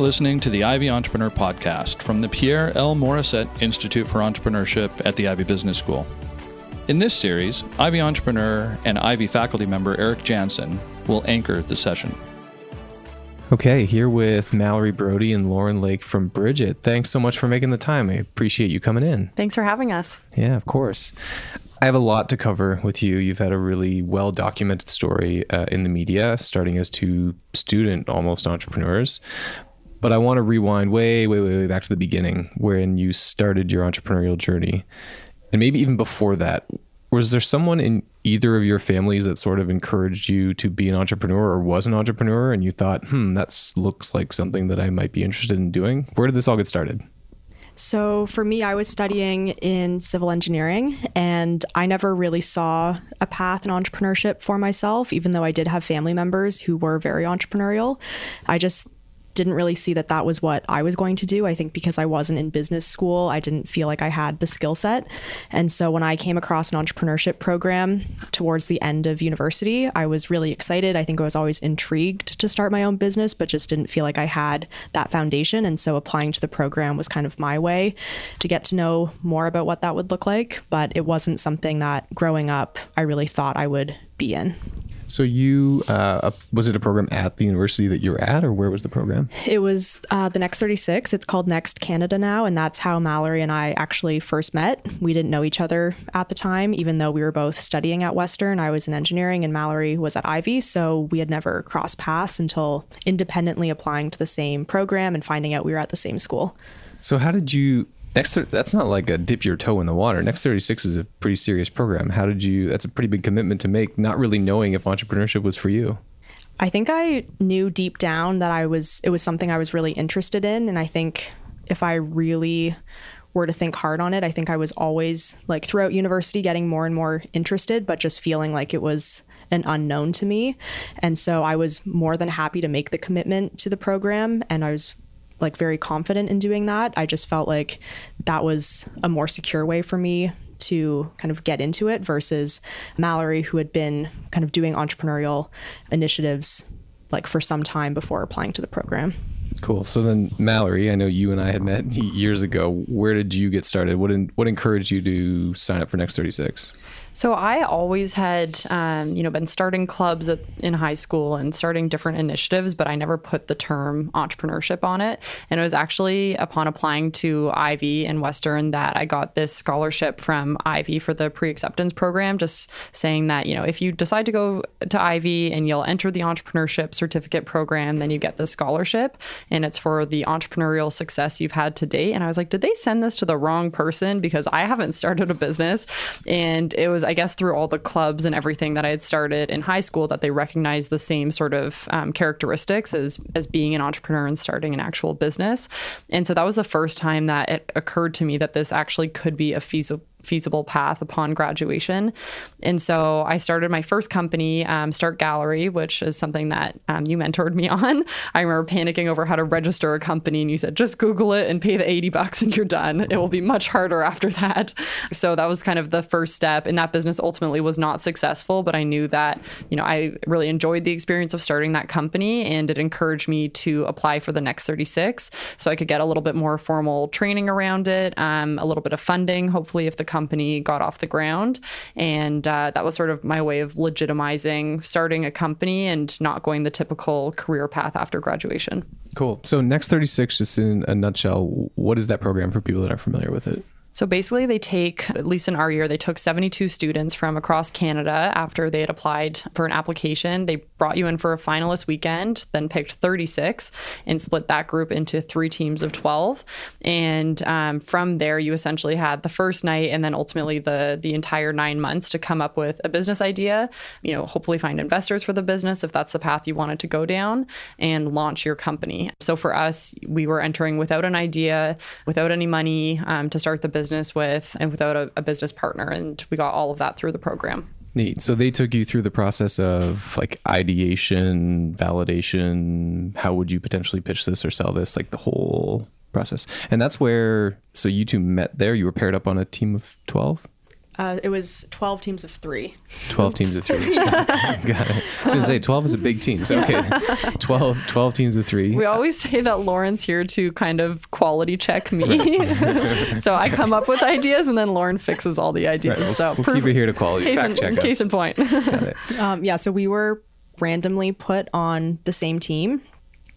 are listening to the Ivey Entrepreneur Podcast from the Pierre L. Morissette Institute for Entrepreneurship at the Ivey Business School. In this series, Ivey entrepreneur and Ivey faculty member Eric Janssen will anchor the session. Okay, here with Mallorie Brodie and Lauren Lake from Bridgit. Thanks so much for making the time. I appreciate you coming in. Thanks for having us. Yeah, of course. I have a lot to cover with you. You've had a really well documented story uh, in the media, starting as two student almost entrepreneurs. But I want to rewind way, way, way, way back to the beginning, when you started your entrepreneurial journey. And maybe even before that, was there someone in either of your families that sort of encouraged you to be an entrepreneur or was an entrepreneur and you thought, hmm, that looks like something that I might be interested in doing? Where did this all get started? So, for me, I was studying in civil engineering and I never really saw a path in entrepreneurship for myself, even though I did have family members who were very entrepreneurial. I just didn't really see that that was what I was going to do. I think because I wasn't in business school, I didn't feel like I had the skill set. And so when I came across an entrepreneurship program towards the end of university, I was really excited. I think I was always intrigued to start my own business, but just didn't feel like I had that foundation. And so applying to the program was kind of my way to get to know more about what that would look like. But it wasn't something that growing up I really thought I would be in. So you uh, was it a program at the university that you were at, or where was the program? It was uh, the Next 36. It's called Next Canada now, and that's how Mallorie and I actually first met. We didn't know each other at the time, even though we were both studying at Western. I was in engineering, and Mallorie was at Ivey, so we had never crossed paths until independently applying to the same program and finding out we were at the same school. So how did you Next, that's not like a dip your toe in the water. Next 36 is a pretty serious program. How did you, that's a pretty big commitment to make, not really knowing if entrepreneurship was for you. I think I knew deep down that I was, it was something I was really interested in. And I think if I really were to think hard on it, I think I was always like throughout university getting more and more interested, but just feeling like it was an unknown to me. And so I was more than happy to make the commitment to the program. And I was like very confident in doing that. I just felt like that was a more secure way for me to kind of get into it versus Mallorie, who had been kind of doing entrepreneurial initiatives like for some time before applying to the program. Cool. So then, Mallorie, I know you and I had met years ago. Where did you get started? What in, what encouraged you to sign up for Next Thirty Six? So I always had, um, you know, been starting clubs at, in high school and starting different initiatives, but I never put the term entrepreneurship on it. And it was actually upon applying to Ivey and Western that I got this scholarship from Ivey for the pre-acceptance program, just saying that you know if you decide to go to Ivey and you'll enter the entrepreneurship certificate program, then you get this scholarship, and it's for the entrepreneurial success you've had to date. And I was like, did they send this to the wrong person because I haven't started a business, and it was was, I guess, through all the clubs and everything that I had started in high school that they recognized the same sort of um, characteristics as as being an entrepreneur and starting an actual business. And so that was the first time that it occurred to me that this actually could be a feasible feasible path upon graduation. And so I started my first company, um, Start Gallery, which is something that um, you mentored me on. I remember panicking over how to register a company, and you said, just Google it and pay the 80 bucks and you're done. It will be much harder after that. So that was kind of the first step. And that business ultimately was not successful, but I knew that, you know, I really enjoyed the experience of starting that company and it encouraged me to apply for the next 36 so I could get a little bit more formal training around it, um, a little bit of funding, hopefully, if the company got off the ground. And uh, that was sort of my way of legitimizing starting a company and not going the typical career path after graduation. Cool. So, Next 36, just in a nutshell, what is that program for people that aren't familiar with it? So basically, they take, at least in our year, they took 72 students from across Canada after they had applied for an application. They brought you in for a finalist weekend, then picked 36 and split that group into three teams of 12. And um, from there, you essentially had the first night and then ultimately the, the entire nine months to come up with a business idea, you know, hopefully find investors for the business if that's the path you wanted to go down and launch your company. So for us, we were entering without an idea, without any money um, to start the business business with and without a, a business partner. And we got all of that through the program. Neat. So they took you through the process of like ideation, validation. How would you potentially pitch this or sell this? Like the whole process. And that's where, so you two met there. You were paired up on a team of 12? Uh, it was 12 teams of three. 12 teams of three. Got it. I was going to say 12 is a big team. So, okay. 12, 12 teams of three. We always say that Lauren's here to kind of quality check me. so I come up with ideas and then Lauren fixes all the ideas. Right, we'll, so we'll keep it here to quality case fact in, check. us. Case in point. Um, yeah, so we were randomly put on the same team.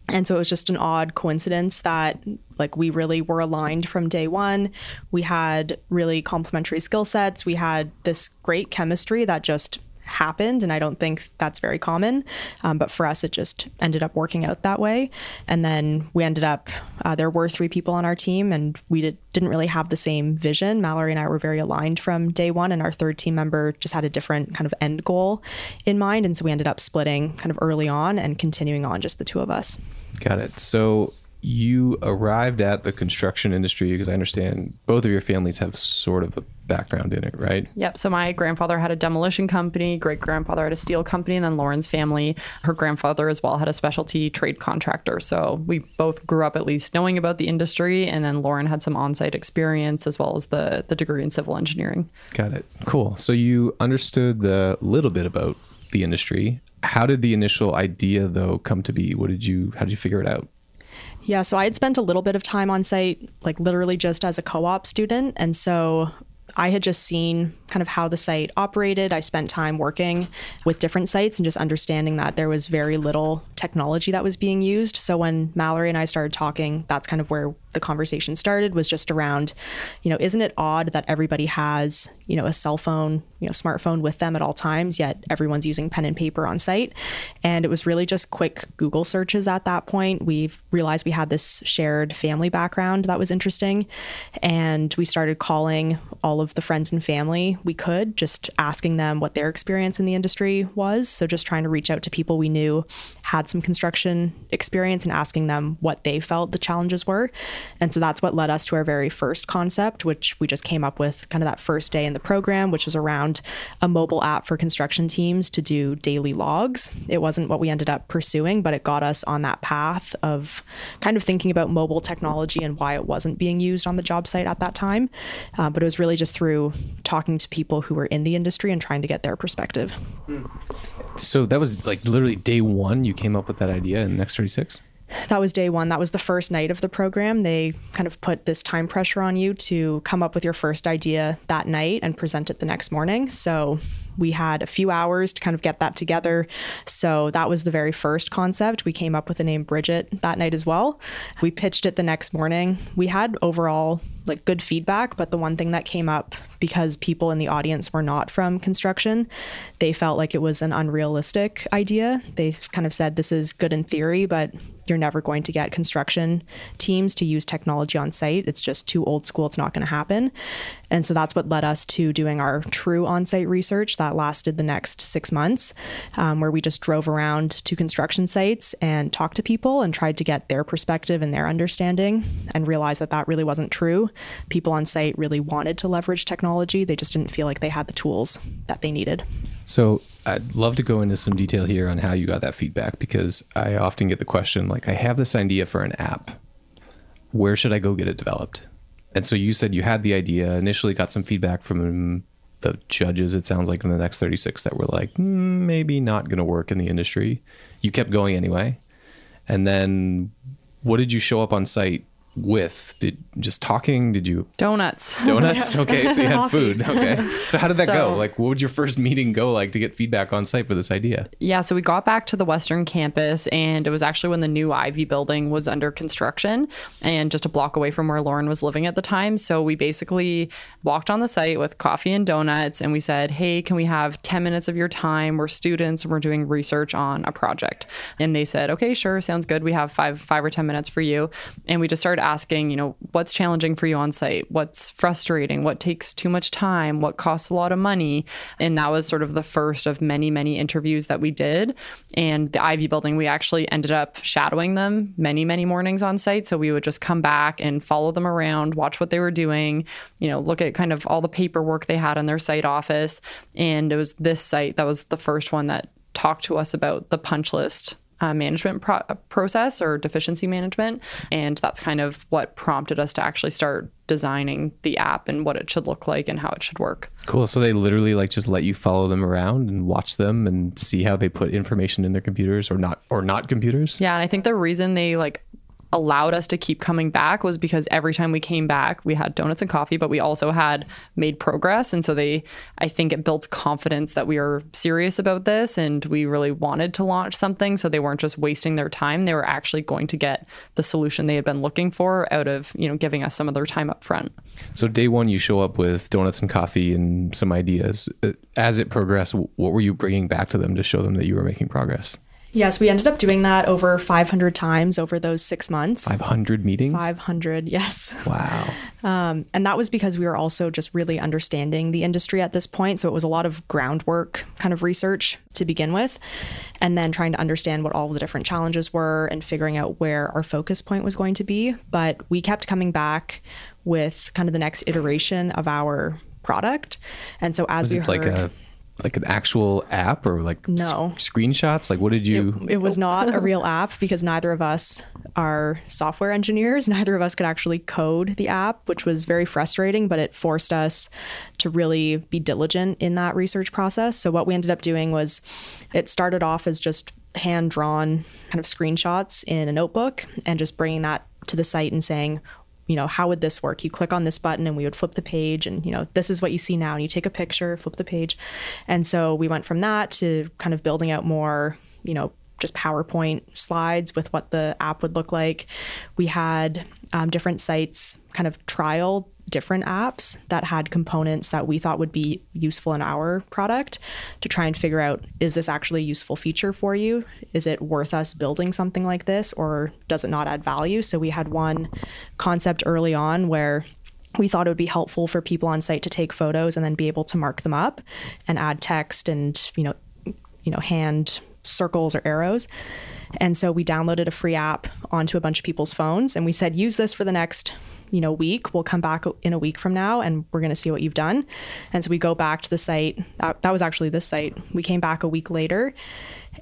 And so it was just an odd coincidence that like we really were aligned from day one. We had really complementary skill sets. We had this great chemistry that just happened and i don't think that's very common. Um, but for us it just ended up working out that way. And then we ended up uh, there were three people on our team and we did, didn't really have the same vision. Mallorie and i were very aligned from day one and our third team member just had a different kind of end goal in mind. And so we ended up splitting kind of early on and continuing on just the two of us. Got it. So you arrived at the construction industry because I understand both of your families have sort of a background in it, right? Yep. So my grandfather had a demolition company, great grandfather had a steel company, and then Lauren's family, her grandfather as well, had a specialty trade contractor. So we both grew up at least knowing about the industry, and then Lauren had some on-site experience as well as the the degree in civil engineering. Got it. Cool. So you understood the little bit about the industry. How did the initial idea though come to be? What did you how did you figure it out? Yeah, so I had spent a little bit of time on site, like literally just as a co op student. And so I had just seen kind of how the site operated. I spent time working with different sites and just understanding that there was very little technology that was being used. So when Mallorie and I started talking, that's kind of where the conversation started was just around, you know, isn't it odd that everybody has, you know, a cell phone, you know, smartphone with them at all times, yet everyone's using pen and paper on site. And it was really just quick Google searches at that point. We realized we had this shared family background that was interesting. And we started calling all of the friends and family we could, just asking them what their experience in the industry was. So just trying to reach out to people we knew had some construction experience and asking them what they felt the challenges were. And so that's what led us to our very first concept, which we just came up with kind of that first day in the program, which was around a mobile app for construction teams to do daily logs. It wasn't what we ended up pursuing, but it got us on that path of kind of thinking about mobile technology and why it wasn't being used on the job site at that time. Uh, but it was really just through talking to people who were in the industry and trying to get their perspective. So that was like literally day one you came up with that idea in Next 36? that was day one. That was the first night of the program. They kind of put this time pressure on you to come up with your first idea that night and present it the next morning. So we had a few hours to kind of get that together. So that was the very first concept. We came up with the name Bridgit that night as well. We pitched it the next morning. We had overall like good feedback, but the one thing that came up because people in the audience were not from construction, they felt like it was an unrealistic idea. They kind of said this is good in theory, but you're never going to get construction teams to use technology on site. It's just too old school. It's not going to happen. And so that's what led us to doing our true on site research that lasted the next six months, um, where we just drove around to construction sites and talked to people and tried to get their perspective and their understanding and realized that that really wasn't true. People on site really wanted to leverage technology, they just didn't feel like they had the tools that they needed. So I'd love to go into some detail here on how you got that feedback because I often get the question like, I have this idea for an app. Where should I go get it developed? And so you said you had the idea, initially got some feedback from the judges, it sounds like in the next 36 that were like, mm, maybe not going to work in the industry. You kept going anyway. And then what did you show up on site with? Did just talking? Did you Donuts. donuts? Okay, so you had food. Okay, so how did that go? Like, what would your first meeting go like to get feedback on site for this idea? Yeah, so we got back to the Western campus, and it was actually when the new Ivey building was under construction and just a block away from where Lauren was living at the time. So we basically walked on the site with coffee and donuts, and we said, Hey, can we have 10 minutes of your time? We're students and we're doing research on a project. And they said, Okay, sure, sounds good. We have five, five or 10 minutes for you. And we just started asking, you know, what's challenging for you on site? What's frustrating? What takes too much time? What costs a lot of money? And that was sort of the first of many, many interviews that we did. And the Ivey building, we actually ended up shadowing them many, many mornings on site. So we would just come back and follow them around, watch what they were doing, you know, look at kind of all the paperwork they had in their site office. And it was this site that was the first one that talked to us about the punch list uh, management pro- process or deficiency management. And that's kind of what prompted us to actually start designing the app and what it should look like and how it should work. Cool. So they literally like just let you follow them around and watch them and see how they put information in their computers or not or not computers. Yeah, and I think the reason they like allowed us to keep coming back was because every time we came back, we had donuts and coffee, but we also had made progress. And so they, I think it built confidence that we are serious about this and we really wanted to launch something. So they weren't just wasting their time. They were actually going to get the solution they had been looking for out of, you know, giving us some of their time up front. So day one, you show up with donuts and coffee and some ideas. Uh, as it progressed, what were you bringing back to them to show them that you were making progress? Yes, we ended up doing that over 500 times over those six months. 500 meetings? 500, yes. Wow. Um, and that was because we were also just really understanding the industry at this point. So it was a lot of groundwork kind of research to begin with, and then trying to understand what all the different challenges were and figuring out where our focus point was going to be. But we kept coming back with kind of the next iteration of our product. And so as was we heard, like a like an actual app or like No. s- screenshots? Like what did you? It was not a real app because neither of us are software engineers. Neither of us could actually code the app, which was very frustrating, but it forced us to really be diligent in that research process. So, what we ended up doing was it started off as just hand drawn kind of screenshots in a notebook and just bringing that to the site and saying, you know, how would this work? You click on this button and we would flip the page and, you know, this is what you see now. And you take a picture, flip the page. And so we went from that to kind of building out more, you know, just PowerPoint slides with what the app would look like. We had um, different sites kind of trial different apps that had components that we thought would be useful in our product to try and figure out is this actually a useful feature for you? Is it worth us building something like this or does it not add value? So we had one concept early on where we thought it would be helpful for people on site to take photos and then be able to mark them up and add text and you know you know hand circles or arrows and so we downloaded a free app onto a bunch of people's phones and we said use this for the next you know week. We'll come back in a week from now and we're going to see what you've done. And so we go back to the site. That, that was actually this site. We came back a week later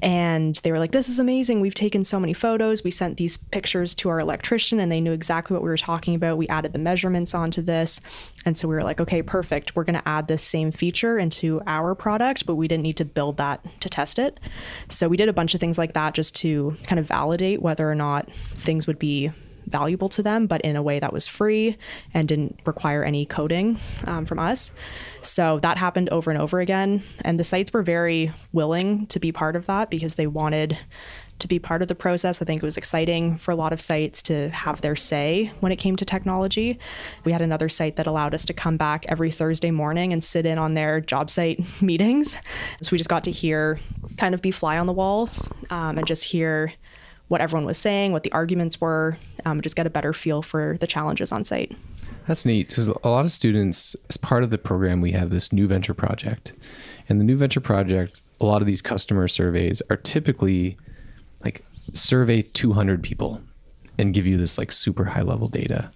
and they were like this is amazing. We've taken so many photos. We sent these pictures to our electrician and they knew exactly what we were talking about. We added the measurements onto this. And so we were like okay perfect. We're going to add this same feature into our product but we didn't need to build that to test it. So we did a bunch of things like that just to kind of validate whether or not things would be valuable to them, but in a way that was free and didn't require any coding um, from us. So that happened over and over again. And the sites were very willing to be part of that because they wanted to be part of the process. I think it was exciting for a lot of sites to have their say when it came to technology. We had another site that allowed us to come back every Thursday morning and sit in on their job site meetings. So we just got to hear, kind of be fly on the walls um, and just hear what everyone was saying, what the arguments were, um, just get a better feel for the challenges on site. That's neat because a lot of students, as part of the program, we have this new venture project. And the new venture project, a lot of these customer surveys are typically survey 200 people and give you this like super high level data.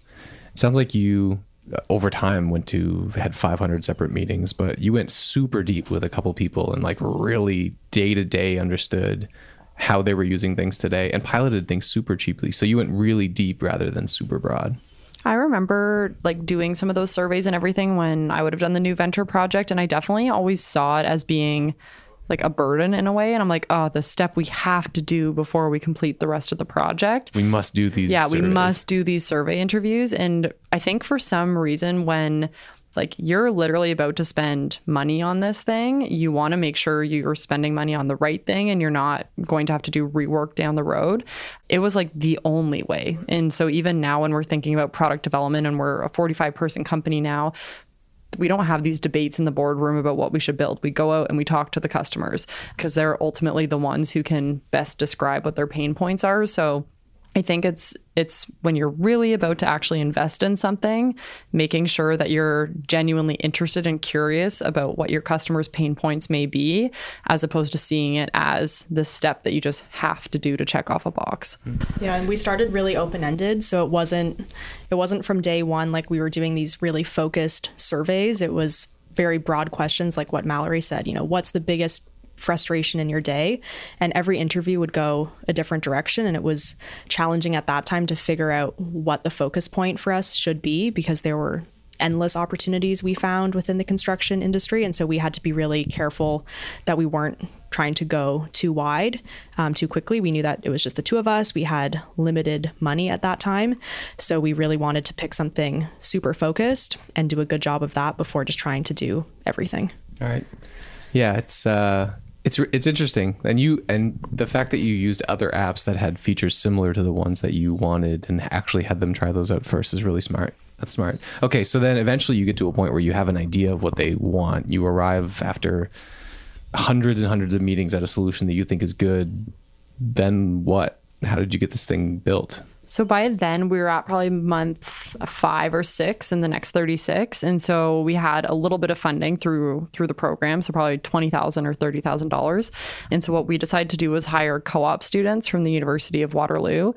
It sounds like you uh, over time went to had 500 separate meetings, but you went super deep with a couple people and like really day to day understood how they were using things today and piloted things super cheaply. So you went really deep rather than super broad. I remember like doing some of those surveys and everything when I would have done the new venture project and I definitely always saw it as being like a burden in a way and I'm like, "Oh, the step we have to do before we complete the rest of the project." We must do these. Yeah, we must do these survey interviews and I think for some reason when like you're literally about to spend money on this thing you want to make sure you're spending money on the right thing and you're not going to have to do rework down the road it was like the only way and so even now when we're thinking about product development and we're a 45 person company now we don't have these debates in the boardroom about what we should build. We go out and we talk to the customers because they're ultimately the ones who can best describe what their pain points are. So I think it's it's when you're really about to actually invest in something, making sure that you're genuinely interested and curious about what your customers' pain points may be, as opposed to seeing it as the step that you just have to do to check off a box. Yeah, and we started really open-ended, so it wasn't it wasn't from day one like we were doing these really focused surveys. It was very broad questions like what Mallorie said, you know, what's the biggest frustration in your day. And every interview would go a different direction. And it was challenging at that time to figure out what the focus point for us should be because there were endless opportunities we found within the construction industry. And so we had to be really careful that we weren't trying to go too wide um, too quickly. We knew that it was just the two of us. We had limited money at that time. So we really wanted to pick something super focused and do a good job of that before just trying to do everything. All right. Yeah, it's uh it's it's interesting. And you and the fact that you used other apps that had features similar to the ones that you wanted and actually had them try those out first is really smart. That's smart. Okay, so then eventually you get to a point where you have an idea of what they want. You arrive after hundreds and hundreds of meetings at a solution that you think is good. Then what? How did you get this thing built? So by then we were at probably month five or six in the next 36. And so we had a little bit of funding through through the program. So probably twenty thousand or thirty thousand dollars. And so what we decided to do was hire co-op students from the University of Waterloo.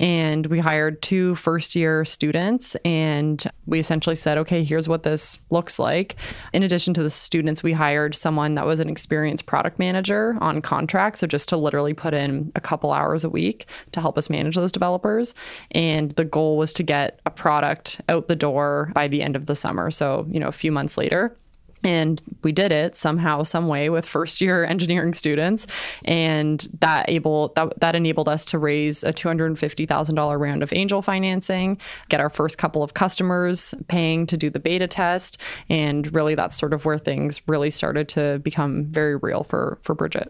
And we hired two first year students and we essentially said, okay, here's what this looks like. In addition to the students, we hired someone that was an experienced product manager on contract. So just to literally put in a couple hours a week to help us manage those developers. And the goal was to get a product out the door by the end of the summer. So, you know, a few months later. And we did it somehow, some way with first year engineering students. And that able that, that enabled us to raise a $250,000 round of angel financing, get our first couple of customers paying to do the beta test. And really that's sort of where things really started to become very real for for Bridgit.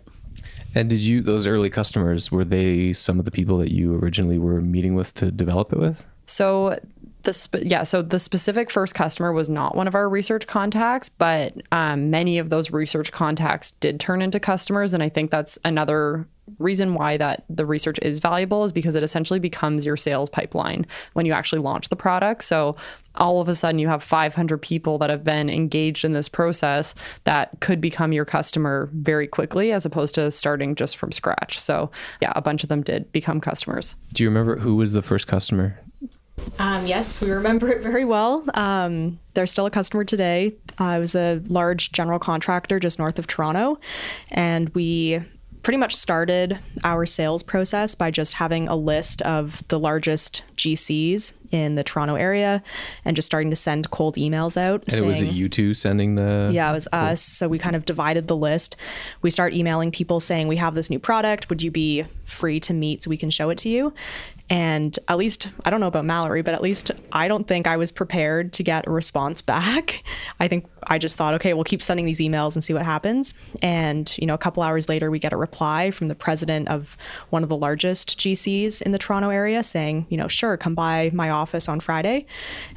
And did you those early customers were they some of the people that you originally were meeting with to develop it with? So the yeah, so the specific first customer was not one of our research contacts, but um, many of those research contacts did turn into customers, and I think that's another reason why that the research is valuable is because it essentially becomes your sales pipeline when you actually launch the product. So all of a sudden you have 500 people that have been engaged in this process that could become your customer very quickly as opposed to starting just from scratch. So yeah, a bunch of them did become customers. Do you remember who was the first customer? Um, yes, we remember it very well. Um, they're still a customer today. Uh, I was a large general contractor just north of Toronto, and we pretty much started our sales process by just having a list of the largest GCs in the Toronto area and just starting to send cold emails out. And saying, was it you two sending the? Yeah, it was cool. us. So we kind of divided the list. We start emailing people saying, "We have this new product. Would you be free to meet so we can show it to you?" And at least, I don't know about Mallorie, but at least I don't think I was prepared to get a response back. I think I just thought, okay, we'll keep sending these emails and see what happens. And, you know, a couple hours later, we get a reply from the president of one of the largest GCs in the Toronto area saying, you know, sure, come by my office on Friday.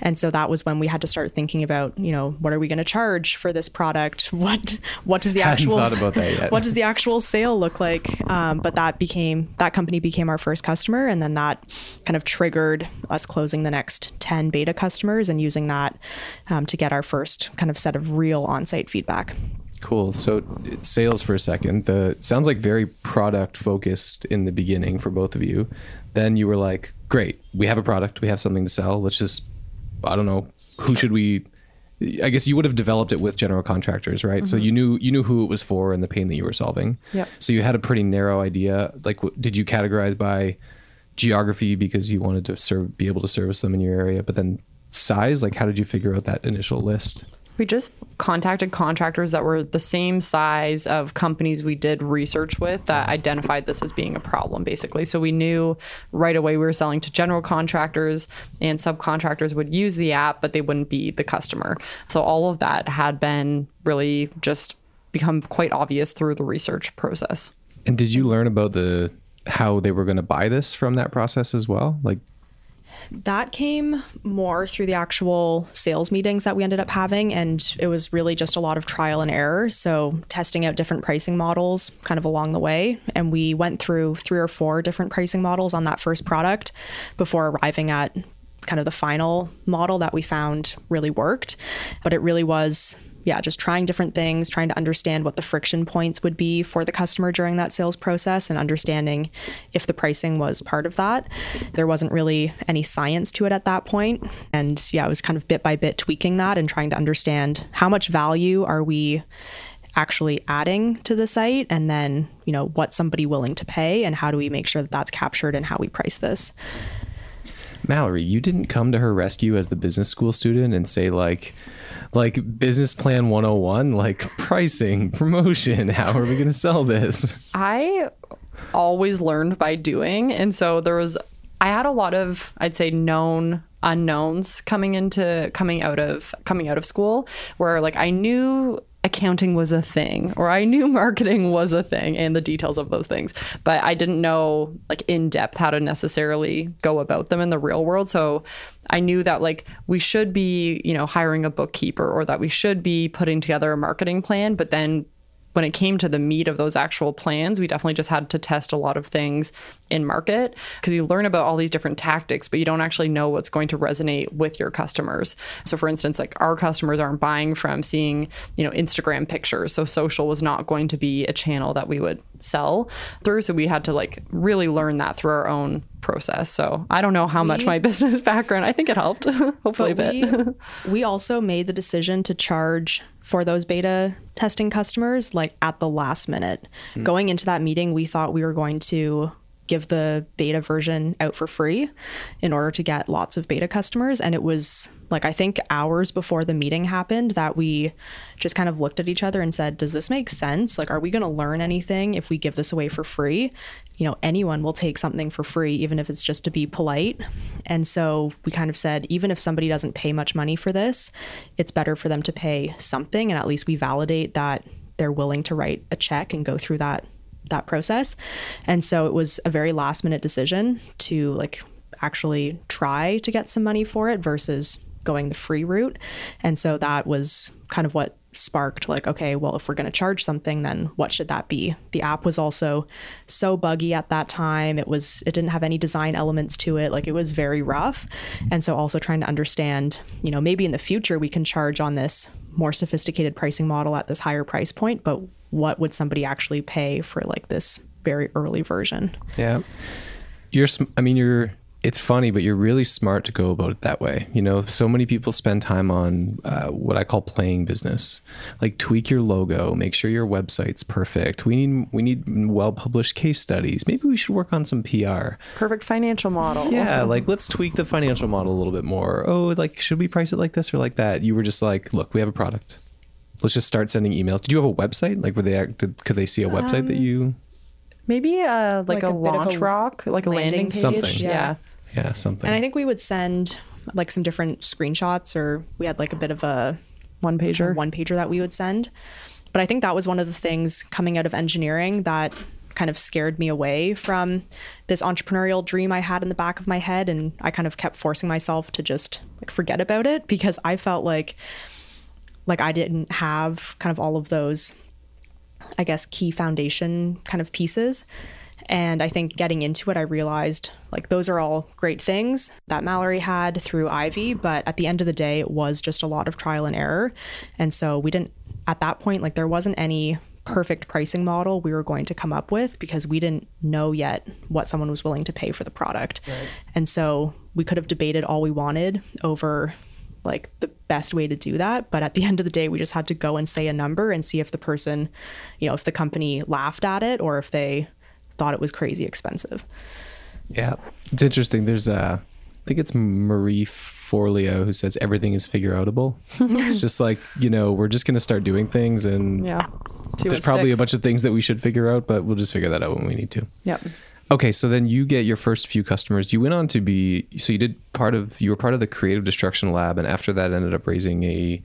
And so that was when we had to start thinking about, you know, what are we going to charge for this product? What, what does the actual, what does the actual sale look like? Um, but that became, that company became our first customer. And then that kind of triggered us closing the next 10 beta customers and using that um, to get our first kind of set of real on site feedback. Cool. So sales for a second. The sounds like very product focused in the beginning for both of you. Then you were like, "Great, we have a product. We have something to sell. Let's just I don't know, who should we I guess you would have developed it with general contractors, right? Mm-hmm. So you knew you knew who it was for and the pain that you were solving. Yeah. So you had a pretty narrow idea. Like, did you categorize by geography because you wanted to serve, be able to service them in your area, but then size, like how did you figure out that initial list? We just contacted contractors that were the same size of companies we did research with that identified this as being a problem, basically. So we knew right away we were selling to general contractors and subcontractors would use the app, but they wouldn't be the customer. So all of that had been really just become quite obvious through the research process. And did you learn about the how they were going to buy this from that process as well? Like that came more through the actual sales meetings that we ended up having and it was really just a lot of trial and error so testing out different pricing models kind of along the way and we went through three or four different pricing models on that first product before arriving at kind of the final model that we found really worked but it really was yeah, just trying different things, trying to understand what the friction points would be for the customer during that sales process and understanding if the pricing was part of that. There wasn't really any science to it at that point. And yeah, it was kind of bit by bit tweaking that and trying to understand how much value are we actually adding to the site and then you know what's somebody willing to pay and how do we make sure that that's captured and how we price this Mallorie, you didn't come to her rescue as the business school student and say like like business plan 101 like pricing, promotion, how are we going to sell this? I always learned by doing. And so there was, I had a lot of, I'd say, known unknowns coming into coming out of coming out of school where like I knew accounting was a thing or I knew marketing was a thing and the details of those things but I didn't know like in depth how to necessarily go about them in the real world. So I knew that like we should be you know hiring a bookkeeper or that we should be putting together a marketing plan but then when it came to the meat of those actual plans, we definitely just had to test a lot of things in market because you learn about all these different tactics, but you don't actually know what's going to resonate with your customers. So, for instance, like our customers aren't buying from seeing, you know, Instagram pictures. So, social was not going to be a channel that we would sell through. So, we had to like really learn that through our own process. So I don't know how we, much my business background. I think it helped. Hopefully a bit. We, we also made the decision to charge for those beta testing customers like at the last minute. Mm. Going into that meeting, we thought we were going to give the beta version out for free in order to get lots of beta customers. And it was like, I think hours before the meeting happened that we just kind of looked at each other and said, Does this make sense? Like, are we going to learn anything if we give this away for free? You know, anyone will take something for free, even if it's just to be polite. And so we kind of said, even if somebody doesn't pay much money for this, it's better for them to pay something. And at least we validate that they're willing to write a check and go through that that process. And so it was a very last minute decision to like actually try to get some money for it versus going the free route. And so that was kind of what sparked like okay well if we're going to charge something then what should that be the app was also so buggy at that time it was it didn't have any design elements to it like it was very rough and so also trying to understand you know maybe in the future we can charge on this more sophisticated pricing model at this higher price point but what would somebody actually pay for like this very early version yeah you're i mean you're it's funny, but you're really smart to go about it that way. You know, so many people spend time on uh, what I call playing business, like tweak your logo, make sure your website's perfect. We need we need well published case studies. Maybe we should work on some PR. Perfect financial model. Yeah, like let's tweak the financial model a little bit more. Oh, like should we price it like this or like that? You were just like, look, we have a product. Let's just start sending emails. Did you have a website? Like, were they did, could they see a website um, that you? Maybe uh, like, like a, a launch a rock, like a landing, landing page. Something. yeah. yeah yeah something and i think we would send like some different screenshots or we had like a bit of a one pager one pager that we would send but i think that was one of the things coming out of engineering that kind of scared me away from this entrepreneurial dream I had in the back of my head and I kind of kept forcing myself to just like forget about it because I felt like like I didn't have kind of all of those I guess key foundation kind of pieces and I think getting into it, I realized like those are all great things that Mallorie had through Ivey, but at the end of the day, it was just a lot of trial and error. And so we didn't, at that point, like there wasn't any perfect pricing model we were going to come up with because we didn't know yet what someone was willing to pay for the product. Right. And so we could have debated all we wanted over like the best way to do that but at the end of the day we just had to go and say a number and see if the person you know if the company laughed at it or if they thought it was crazy expensive. Yeah, it's interesting. There's a, I think it's Marie Forleo who says everything is figure outable. it's just like you know we're just gonna start doing things and yeah, there's probably sticks. a bunch of things that we should figure out, but we'll just figure that out when we need to. Yep. Okay, so then you get your first few customers. You went on to be so you did part of you were part of the Creative Destruction Lab, and after that ended up raising a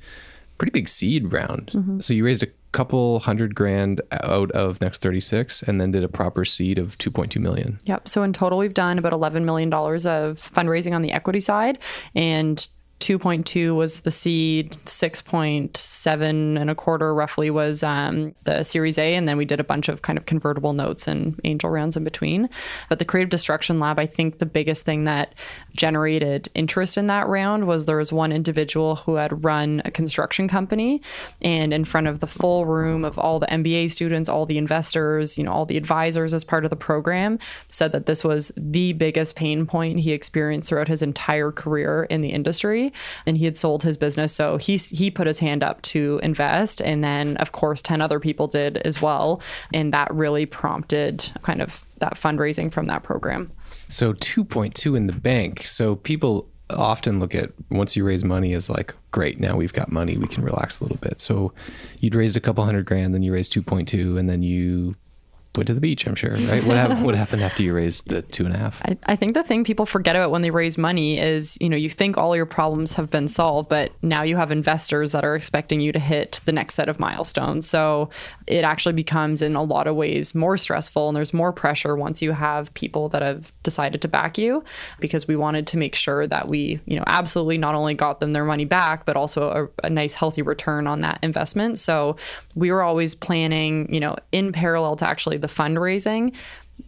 pretty big seed round. Mm-hmm. So you raised a couple hundred grand out of next 36 and then did a proper seed of 2.2 million yep so in total we've done about 11 million dollars of fundraising on the equity side and 2.2 was the seed, 6.7 and a quarter roughly was um, the Series A, and then we did a bunch of kind of convertible notes and angel rounds in between. But the Creative Destruction Lab, I think the biggest thing that generated interest in that round was there was one individual who had run a construction company, and in front of the full room of all the MBA students, all the investors, you know, all the advisors as part of the program, said that this was the biggest pain point he experienced throughout his entire career in the industry And he had sold his business. So he he put his hand up to invest, and then of course ten other people did as well, and that really prompted kind of that fundraising from that program. So 2.2 in the bank. So people often look at once you raise money as like great now we've got money we can relax a little bit so you'd raised a couple hundred grand then you raised 2.2 and then you went to the beach, I'm sure, right? What happened, what happened after you raised the two and a half? I, I think the thing people forget about when they raise money is, you know, you think all your problems have been solved, but now you have investors that are expecting you to hit the next set of milestones. So it actually becomes, in a lot of ways, more stressful and there's more pressure once you have people that have decided to back you because we wanted to make sure that we, you know, absolutely not only got them their money back, but also a, a nice, healthy return on that investment. So we were always planning, you know, in parallel to actually the fundraising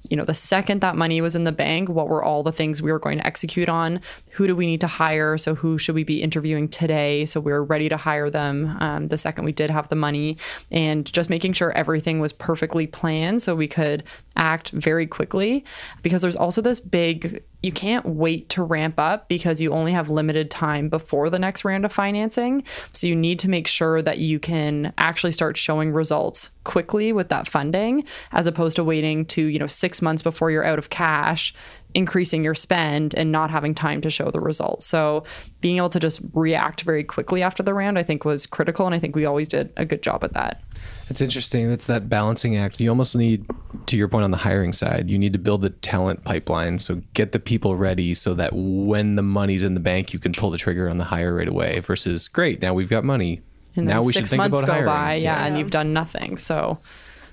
you know, the second that money was in the bank, what were all the things we were going to execute on? Who do we need to hire? So, who should we be interviewing today? So, we were ready to hire them um, the second we did have the money, and just making sure everything was perfectly planned so we could act very quickly. Because there's also this big you can't wait to ramp up because you only have limited time before the next round of financing. So you need to make sure that you can actually start showing results quickly with that funding as opposed to waiting to, you know, 6 months before you're out of cash increasing your spend and not having time to show the results. So being able to just react very quickly after the round, I think was critical. And I think we always did a good job at that. It's interesting. It's that balancing act. You almost need, to your point on the hiring side, you need to build the talent pipeline. So get the people ready so that when the money's in the bank, you can pull the trigger on the hire right away versus great. Now we've got money. And now we six should think months about go hiring. by, yeah, and you've done nothing. So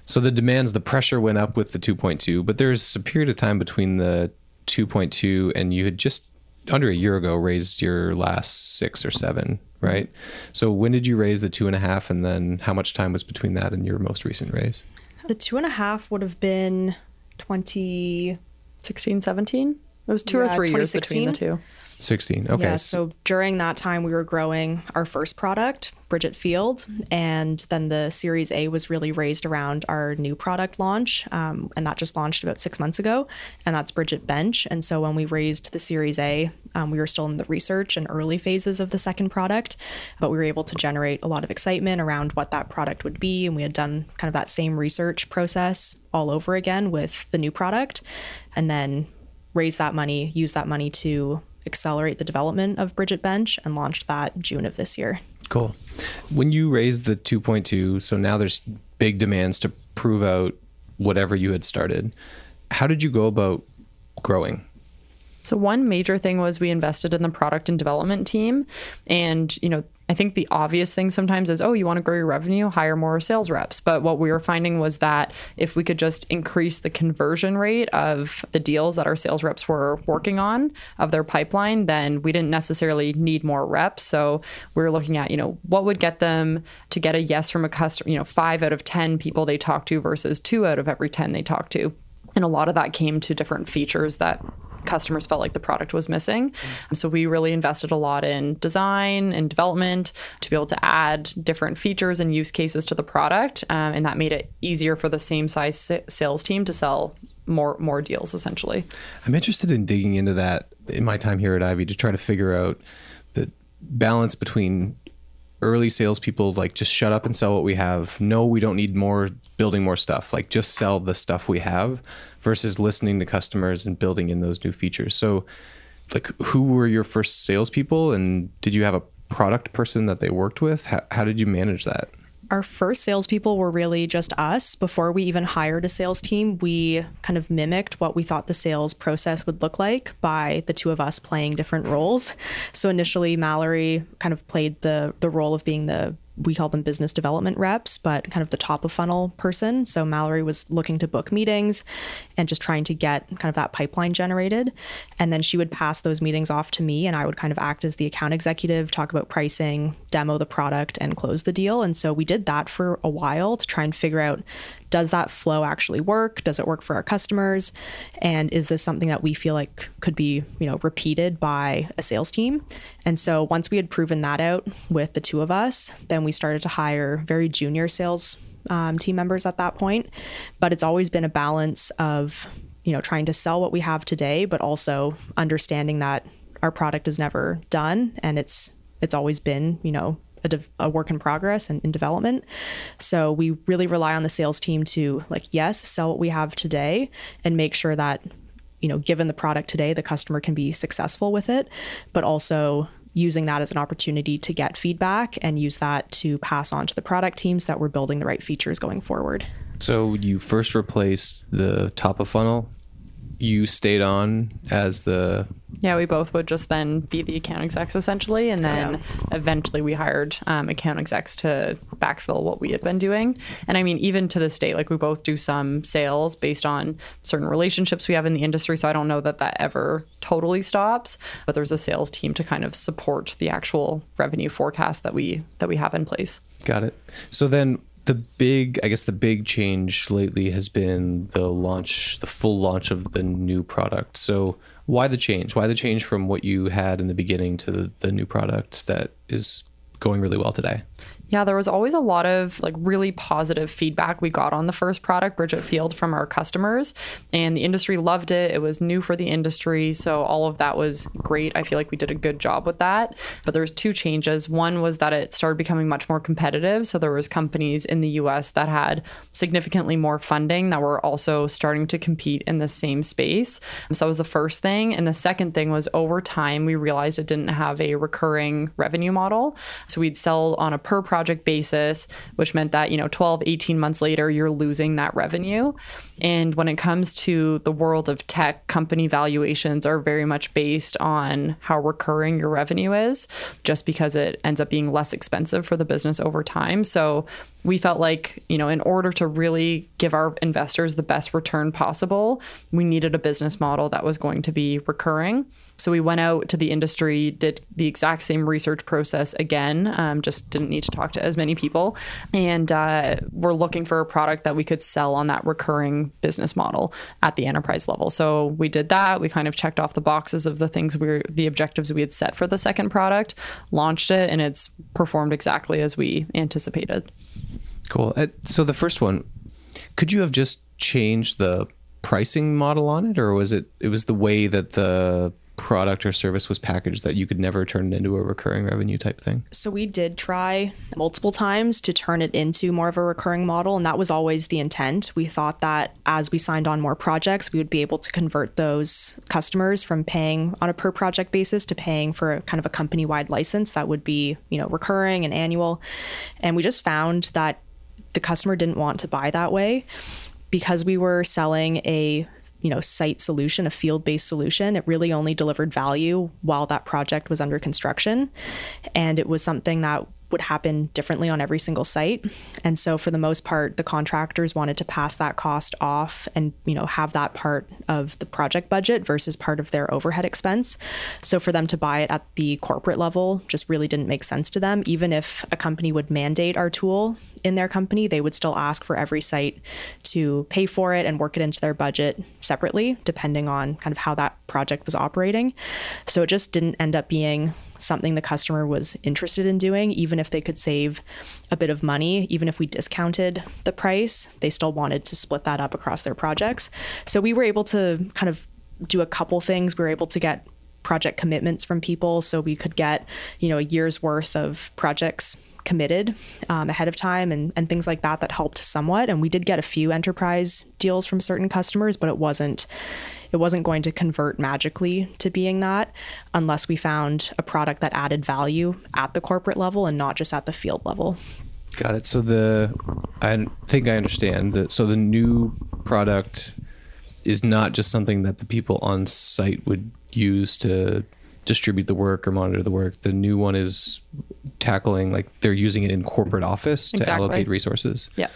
So the demands, the pressure went up with the 2.2, but there's a period of time between the 2.2 and you had just under a year ago raised your last six or seven, right? So when did you raise the two and a half, and then how much time was between that and your most recent raise? The two and a half would have been 20. 16, 17? It was two or three years between the 2016. two. 16. Okay. Yeah, so during that time, we were growing our first product, Bridgit Field, and then the Series A was really raised around our new product launch, um, and that just launched about six months ago, and that's Bridgit Bench. And so when we raised the Series A, um, we were still in the research and early phases of the second product, but we were able to generate a lot of excitement around what that product would be, and we had done kind of that same research process all over again with the new product, and then raise that money, use that money to accelerate the development of Bridgit Bench and launched that June of this year. Cool. When you raised the 2.2, so now there's big demands to prove out whatever you had started. How did you go about growing? So one major thing was we invested in the product and development team and you know I think the obvious thing sometimes is, oh, you want to grow your revenue, hire more sales reps. But what we were finding was that if we could just increase the conversion rate of the deals that our sales reps were working on of their pipeline, then we didn't necessarily need more reps. So we were looking at, you know, what would get them to get a yes from a customer, you know, five out of 10 people they talk to versus two out of every 10 they talk to. And a lot of that came to different features that customers felt like the product was missing. So we really invested a lot in design and development to be able to add different features and use cases to the product, um, and that made it easier for the same size sales team to sell more more deals essentially. I'm interested in digging into that in my time here at Ivey to try to figure out the balance between early salespeople like just shut up and sell what we have. No, we don't need more building more stuff. Like just sell the stuff we have versus listening to customers and building in those new features. So like who were your first salespeople and did you have a product person that they worked with? How, how did you manage that? Our first salespeople were really just us. Before we even hired a sales team, we kind of mimicked what we thought the sales process would look like by the two of us playing different roles. So initially, Mallorie kind of played the the role of being the we call them business development reps, but kind of the top of funnel person. So Mallorie was looking to book meetings and just trying to get kind of that pipeline generated. And then she would pass those meetings off to me, and I would kind of act as the account executive, talk about pricing, demo the product, and close the deal. And so we did that for a while to try and figure out does that flow actually work? Does it work for our customers? And is this something that we feel like could be, you know, repeated by a sales team? And so once we had proven that out with the two of us, then we started to hire very junior sales um, team members at that point. But it's always been a balance of, you know, trying to sell what we have today, but also understanding that our product is never done and it's it's always been, you know, a, de- a, work in progress and in development. So we really rely on the sales team to like yes, sell what we have today and make sure that you know, given the product today, the customer can be successful with it, but also using that as an opportunity to get feedback and use that to pass on to the product teams that we're building the right features going forward. So you first replaced the top of funnel you stayed on as the yeah we both would just then be the account execs essentially and then yeah. eventually we hired um, account execs to backfill what we had been doing. And i mean even to this day like we both do some sales based on certain relationships we have in the industry so i don't know that that ever totally stops but there's a sales team to kind of support the actual revenue forecast that we that we have in place. Got it. So then the big, I guess, the big change lately has been the launch, the full launch of the new product. So, why the change? Why the change from what you had in the beginning to the, the new product that is going really well today? Yeah, there was always a lot of like really positive feedback we got on the first product, Bridgit Field, from our customers. And the industry loved it. It was new for the industry. So all of that was great. I feel like we did a good job with that. But there was two changes. One was that it started becoming much more competitive. So there was companies in the US that had significantly more funding that were also starting to compete in the same space. So that was the first thing. And the second thing was over time, we realized it didn't have a recurring revenue model. So we'd sell on a per product project basis, which meant that, you know, 12, 18 months later, you're losing that revenue. And when it comes to the world of tech, company valuations are very much based on how recurring your revenue is, just because it ends up being less expensive for the business over time. So we felt like, you know, in order to really give our investors the best return possible, we needed a business model that was going to be recurring. So we went out to the industry, did the exact same research process again, um, just didn't need to talk to as many people. And uh, we're looking for a product that we could sell on that recurring business model at the enterprise level. So we did that. We kind of checked off the boxes of the things we were, the objectives we had set for the second product, launched it, and it's performed exactly as we anticipated. Cool. Uh, so the first one, could you have just changed the pricing model on it, or was it it was the way that the product or service was packaged that you could never turn it into a recurring revenue type thing? So we did try multiple times to turn it into more of a recurring model, and that was always the intent. We thought that as we signed on more projects, we would be able to convert those customers from paying on a per project basis to paying for a kind of a company wide license that would be, you know, recurring and annual. And we just found that the customer didn't want to buy that way because we were selling a you know site solution a field-based solution. It really only delivered value while that project was under construction. And it was something that would happen differently on every single site. And so for the most part, the contractors wanted to pass that cost off and, you know, have that part of the project budget versus part of their overhead expense. So for them to buy it at the corporate level just really didn't make sense to them. Even if a company would mandate our tool in their company, they would still ask for every site to pay for it and work it into their budget separately, depending on kind of how that project was operating. So it just didn't end up being something the customer was interested in doing, even if they could save a bit of money, even if we discounted the price, they still wanted to split that up across their projects. So we were able to kind of do a couple things. We were able to get project commitments from people so we could get, you know, a year's worth of projects committed um, ahead of time and, and things like that that helped somewhat and we did get a few enterprise deals from certain customers but it wasn't it wasn't going to convert magically to being that unless we found a product that added value at the corporate level and not just at the field level. Got it. So the I think I understand that. So the new product is not just something that the people on site would use to distribute the work or monitor the work. The new one is tackling like they're using it in corporate office to allocate resources. Yeah.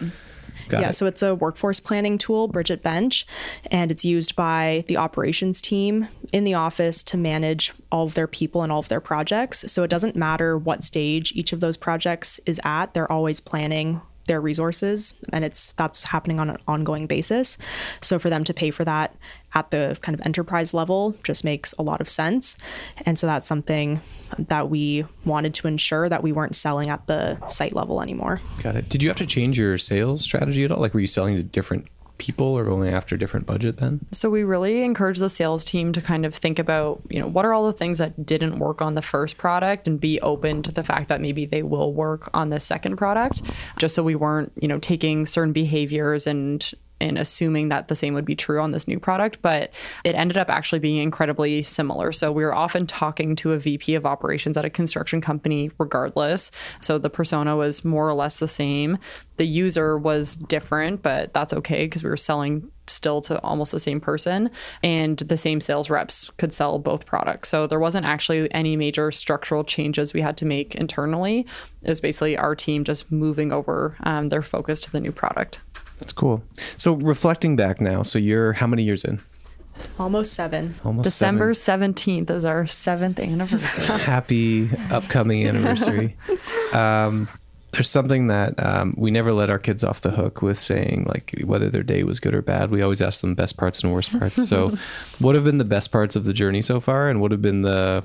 Got yeah, it. so it's a workforce planning tool, Bridgit Bench, and it's used by the operations team in the office to manage all of their people and all of their projects. So it doesn't matter what stage each of those projects is at, they're always planning their resources and it's that's happening on an ongoing basis. So for them to pay for that at the kind of enterprise level just makes a lot of sense. And so that's something that we wanted to ensure that we weren't selling at the site level anymore. Got it. Did you have to change your sales strategy at all? Like were you selling to different people or going after different budget then? So we really encourage the sales team to kind of think about, you know, what are all the things that didn't work on the first product and be open to the fact that maybe they will work on the second product, just so we weren't, you know, taking certain behaviors and and assuming that the same would be true on this new product, but it ended up actually being incredibly similar. So we were often talking to a VP of operations at a construction company regardless. So the persona was more or less the same. The user was different, but that's okay because we were selling still to almost the same person and the same sales reps could sell both products. So there wasn't actually any major structural changes we had to make internally. It was basically our team just moving over um, their focus to the new product. That's cool. So reflecting back now, so you're how many years in? Almost seven. Almost December 17th is our seventh anniversary. Happy upcoming anniversary. um, there's something that um, we never let our kids off the hook with saying like whether their day was good or bad. We always ask them best parts and worst parts. So, what have been the best parts of the journey so far, and what have been the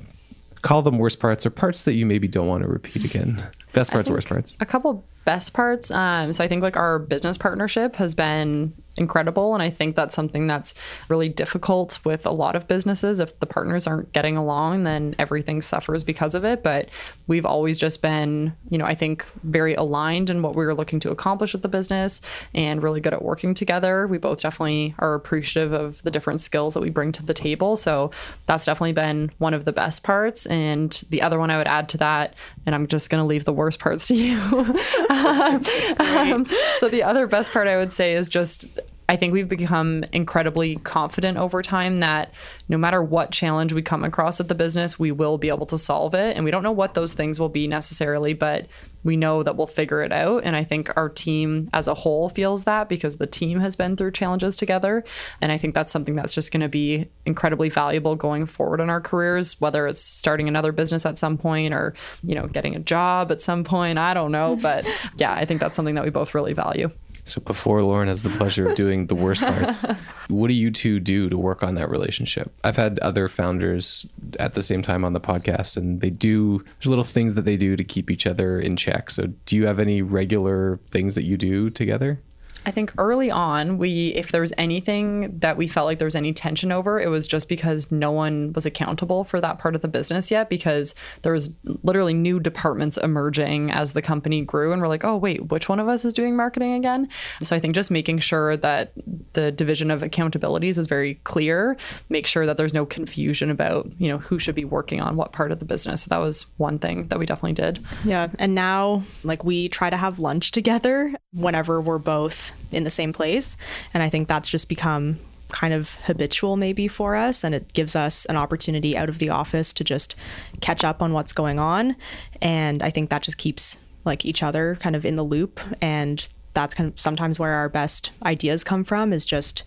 call them worst parts or parts that you maybe don't want to repeat again? Best parts, worst parts. a couple best parts. Um, so I think like our business partnership has been incredible. And I think that's something that's really difficult with a lot of businesses. If the partners aren't getting along, then everything suffers because of it. But we've always just been, you know, I think very aligned in what we were looking to accomplish with the business and really good at working together. We both definitely are appreciative of the different skills that we bring to the table. So that's definitely been one of the best parts. And the other one I would add to that, and I'm just going to leave the worst parts to you. um, so the other best part I would say is just I think we've become incredibly confident over time that no matter what challenge we come across at the business, we will be able to solve it. And we don't know what those things will be necessarily, but we know that we'll figure it out. And I think our team as a whole feels that because the team has been through challenges together. And I think that's something that's just going to be incredibly valuable going forward in our careers, whether it's starting another business at some point or, you know, getting a job at some point. I don't know. But yeah, I think that's something that we both really value. So before Lauren has the pleasure of doing the worst parts, what do you two do to work on that relationship? I've had other founders at the same time on the podcast, and they do there's little things that they do to keep each other in check. So do you have any regular things that you do together? I think early on, we if there was anything that we felt like there was any tension over, it was just because no one was accountable for that part of the business yet because there was literally new departments emerging as the company grew and we're like, "Oh, wait, which one of us is doing marketing again?" So I think just making sure that the division of accountabilities is very clear, make sure that there's no confusion about, you know, who should be working on what part of the business. So that was one thing that we definitely did. Yeah. And now, like, we try to have lunch together whenever we're both in the same place. And I think that's just become kind of habitual maybe for us. And it gives us an opportunity out of the office to just catch up on what's going on. And i think that just keeps like each other kind of in the loop. And that's kind of sometimes where our best ideas come from is just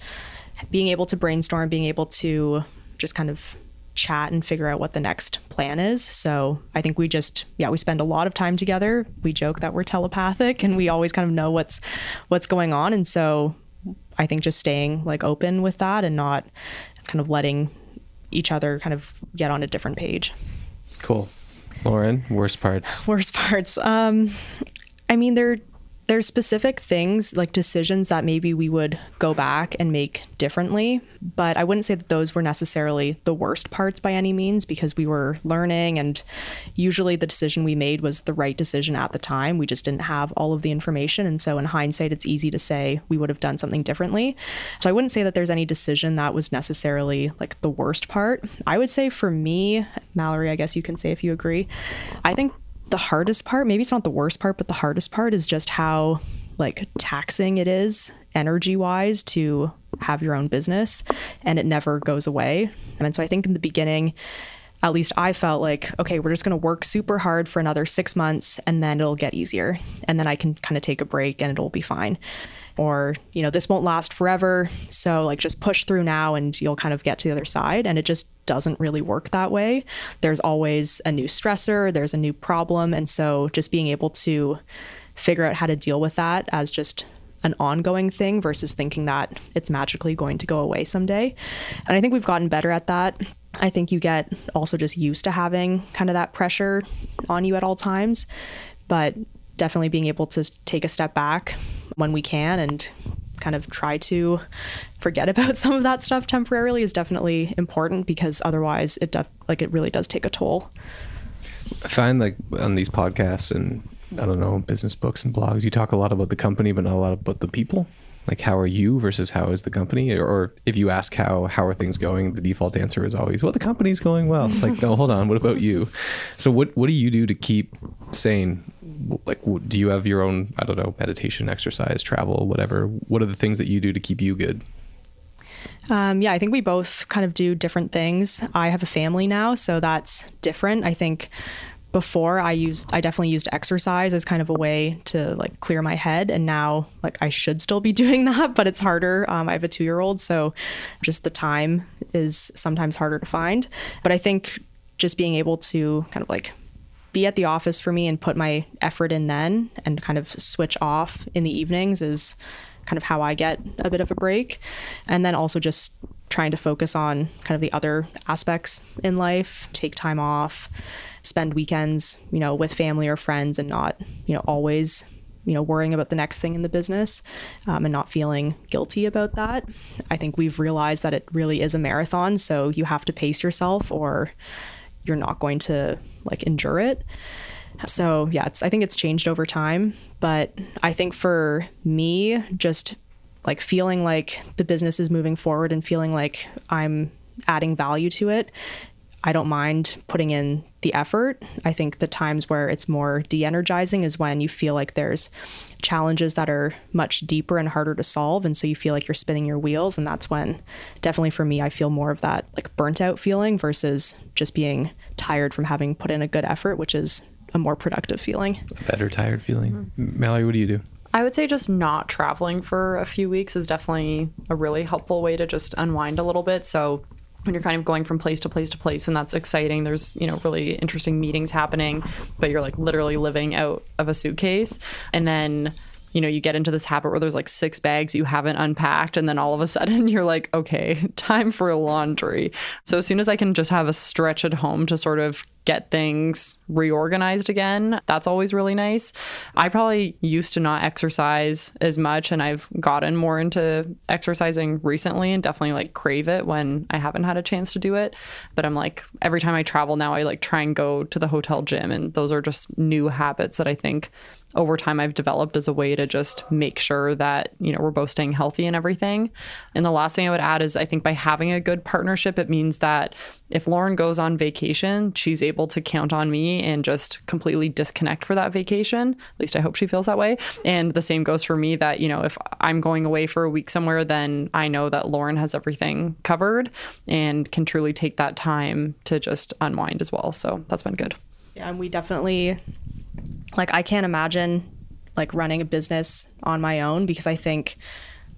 being able to brainstorm being able to just kind of chat and figure out what the next plan is. So I think we just yeah, we spend a lot of time together. We joke that we're telepathic and we always kind of know what's what's going on and so I think just staying like open with that and not kind of letting each other kind of get on a different page. Cool. Lauren, worst parts. Worst parts. Um I mean there there's specific things like decisions that maybe we would go back and make differently but i wouldn't say that those were necessarily the worst parts by any means because we were learning and usually the decision we made was the right decision at the time. We just didn't have all of the information. And so in hindsight it's easy to say we would have done something differently. So i wouldn't say that there's any decision that was necessarily like the worst part. I would say for me Mallorie i guess you can say if you agree i think the hardest part, maybe it's not the worst part, but the hardest part is just how like taxing it is energy wise to have your own business and it never goes away. And so I think in the beginning, at least I felt like, okay, we're just going to work super hard for another six months and then it'll get easier. And then I can kind of take a break and it'll be fine. Or, you know, this won't last forever. So, like, just push through now and you'll kind of get to the other side. And it just doesn't really work that way. There's always a new stressor, there's a new problem. And so, just being able to figure out how to deal with that as just an ongoing thing versus thinking that it's magically going to go away someday. And I think we've gotten better at that. I think you get also just used to having kind of that pressure on you at all times, but definitely being able to take a step back when we can and kind of try to forget about some of that stuff temporarily is definitely important because otherwise it def- like it really does take a toll. I find like on these podcasts and I don't know business books and blogs, you talk a lot about the company, but not a lot about the people. Like how are you versus how is the company? Or, or if you ask how how are things going, the default answer is always, well, the company's going well. Like no, hold on, what about you? So what what do you do to keep sane? Like do you have your own I don't know meditation, exercise, travel, whatever? What are the things that you do to keep you good? Um, yeah, I think we both kind of do different things. I have a family now, so that's different. I think before I used I definitely used exercise as kind of a way to like clear my head and now like I should still be doing that but it's harder um, I have a two year old so just the time is sometimes harder to find but I think just being able to kind of like be at the office for me and put my effort in then and kind of switch off in the evenings is kind of how I get a bit of a break. And then also just trying to focus on kind of the other aspects in life, take time off, spend weekends, you know, with family or friends and not, you know, always you know worrying about the next thing in the business um, and not feeling guilty about that i think we've realized that it really is a marathon so you have to pace yourself or you're not going to like endure it. So yeah, it's I think it's changed over time, but I think for me, just like feeling like the business is moving forward and feeling like I'm adding value to it, I don't mind putting in the effort. I think the times where it's more de energizing is when you feel like there's challenges that are much deeper and harder to solve. And so you feel like you're spinning your wheels. And that's when, definitely for me, I feel more of that like burnt out feeling versus just being tired from having put in a good effort, which is a more productive feeling. A better tired feeling. Mm-hmm. Mallorie, what do you do? I would say just not traveling for a few weeks is definitely a really helpful way to just unwind a little bit. So when you're kind of going from place to place to place and that's exciting there's you know really interesting meetings happening but you're like literally living out of a suitcase and then you know, you get into this habit where there's like six bags you haven't unpacked, and then all of a sudden you're like, okay, time for laundry. So as soon as I can just have a stretch at home to sort of get things reorganized again. That's always really nice. I probably used to not exercise as much and I've gotten more into exercising recently and definitely like crave it when I haven't had a chance to do it. But I'm like every time I travel now I like try and go to the hotel gym and those are just new habits that I think over time I've developed as a way to just make sure that, you know, we're both staying healthy and everything. And the last thing I would add is I think by having a good partnership, it means that if Lauren goes on vacation, she's able to count on me and just completely disconnect for that vacation. At least I hope she feels that way. And the same goes for me that, you know, if I'm going away for a week somewhere, then I know that Lauren has everything covered and can truly take that time to just unwind as well. So that's been good. Yeah, and we definitely like I can't imagine like running a business on my own because I think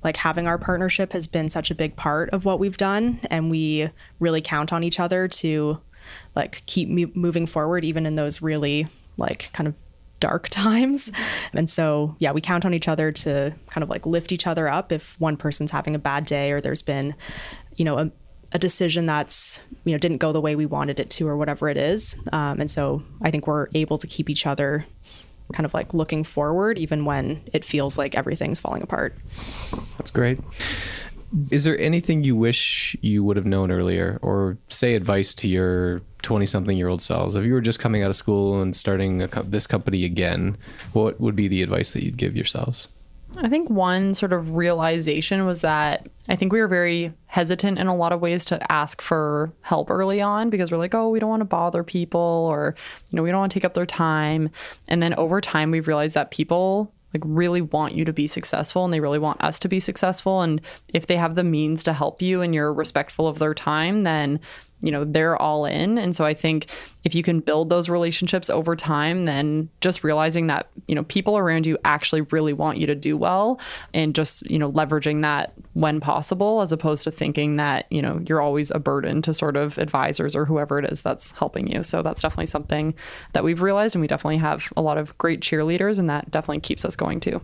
like having our partnership has been such a big part of what we've done and we really count on each other to like keep me moving forward even in those really like kind of dark times. And so, yeah, we count on each other to kind of like lift each other up if one person's having a bad day or there's been, you know, a, a decision that's you know didn't go the way we wanted it to or whatever it is. Um, and so i think we're able to keep each other kind of like looking forward even when it feels like everything's falling apart. That's great is there anything you wish you would have known earlier or say advice to your 20 something year old selves if you were just coming out of school and starting a, this company again what would be the advice that you'd give yourselves I think one sort of realization was that I think we were very hesitant in a lot of ways to ask for help early on because we're like, oh, we don't want to bother people or, you know, we don't want to take up their time. And then over time, we've realized that people like really want you to be successful and they really want us to be successful. And if they have the means to help you and you're respectful of their time, then you know they're all in. And so i think if you can build those relationships over time then just realizing that you know people around you actually really want you to do well and just you know leveraging that when possible as opposed to thinking that you know you're always a burden to sort of advisors or whoever it is that's helping you. So that's definitely something that we've realized and we definitely have a lot of great cheerleaders and that definitely keeps us going too.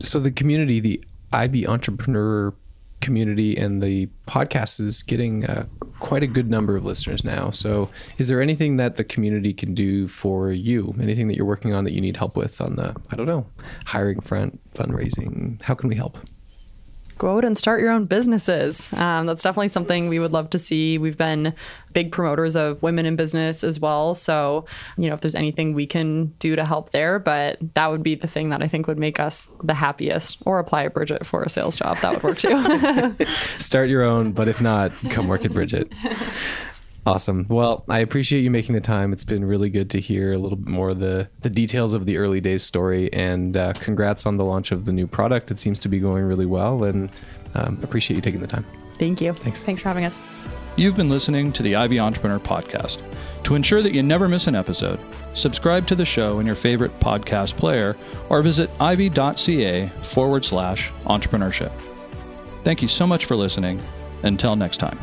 So the community the Ivey entrepreneur community and the podcast is getting uh, quite a good number of listeners now. So, is there anything that the community can do for you? Anything that you're working on that you need help with on the, I don't know, hiring front, fundraising? How can we help? Go out and start your own businesses. Um, that's definitely something we would love to see. We've been big promoters of women in business as well. So, you know, if there's anything we can do to help there, but that would be the thing that I think would make us the happiest. Or apply at Bridgit for a sales job. That would work too. Start your own, but if not, come work at Bridgit. Awesome. Well, I appreciate you making the time. It's been really good to hear a little bit more of the, the details of the early days story. And uh, congrats on the launch of the new product. It seems to be going really well. And um, appreciate you taking the time. Thank you. Thanks. Thanks for having us. You've been listening to the Ivey Entrepreneur Podcast. To ensure that you never miss an episode, subscribe to the show in your favorite podcast player or visit ivey.ca forward slash entrepreneurship. Thank you so much for listening. Until next time.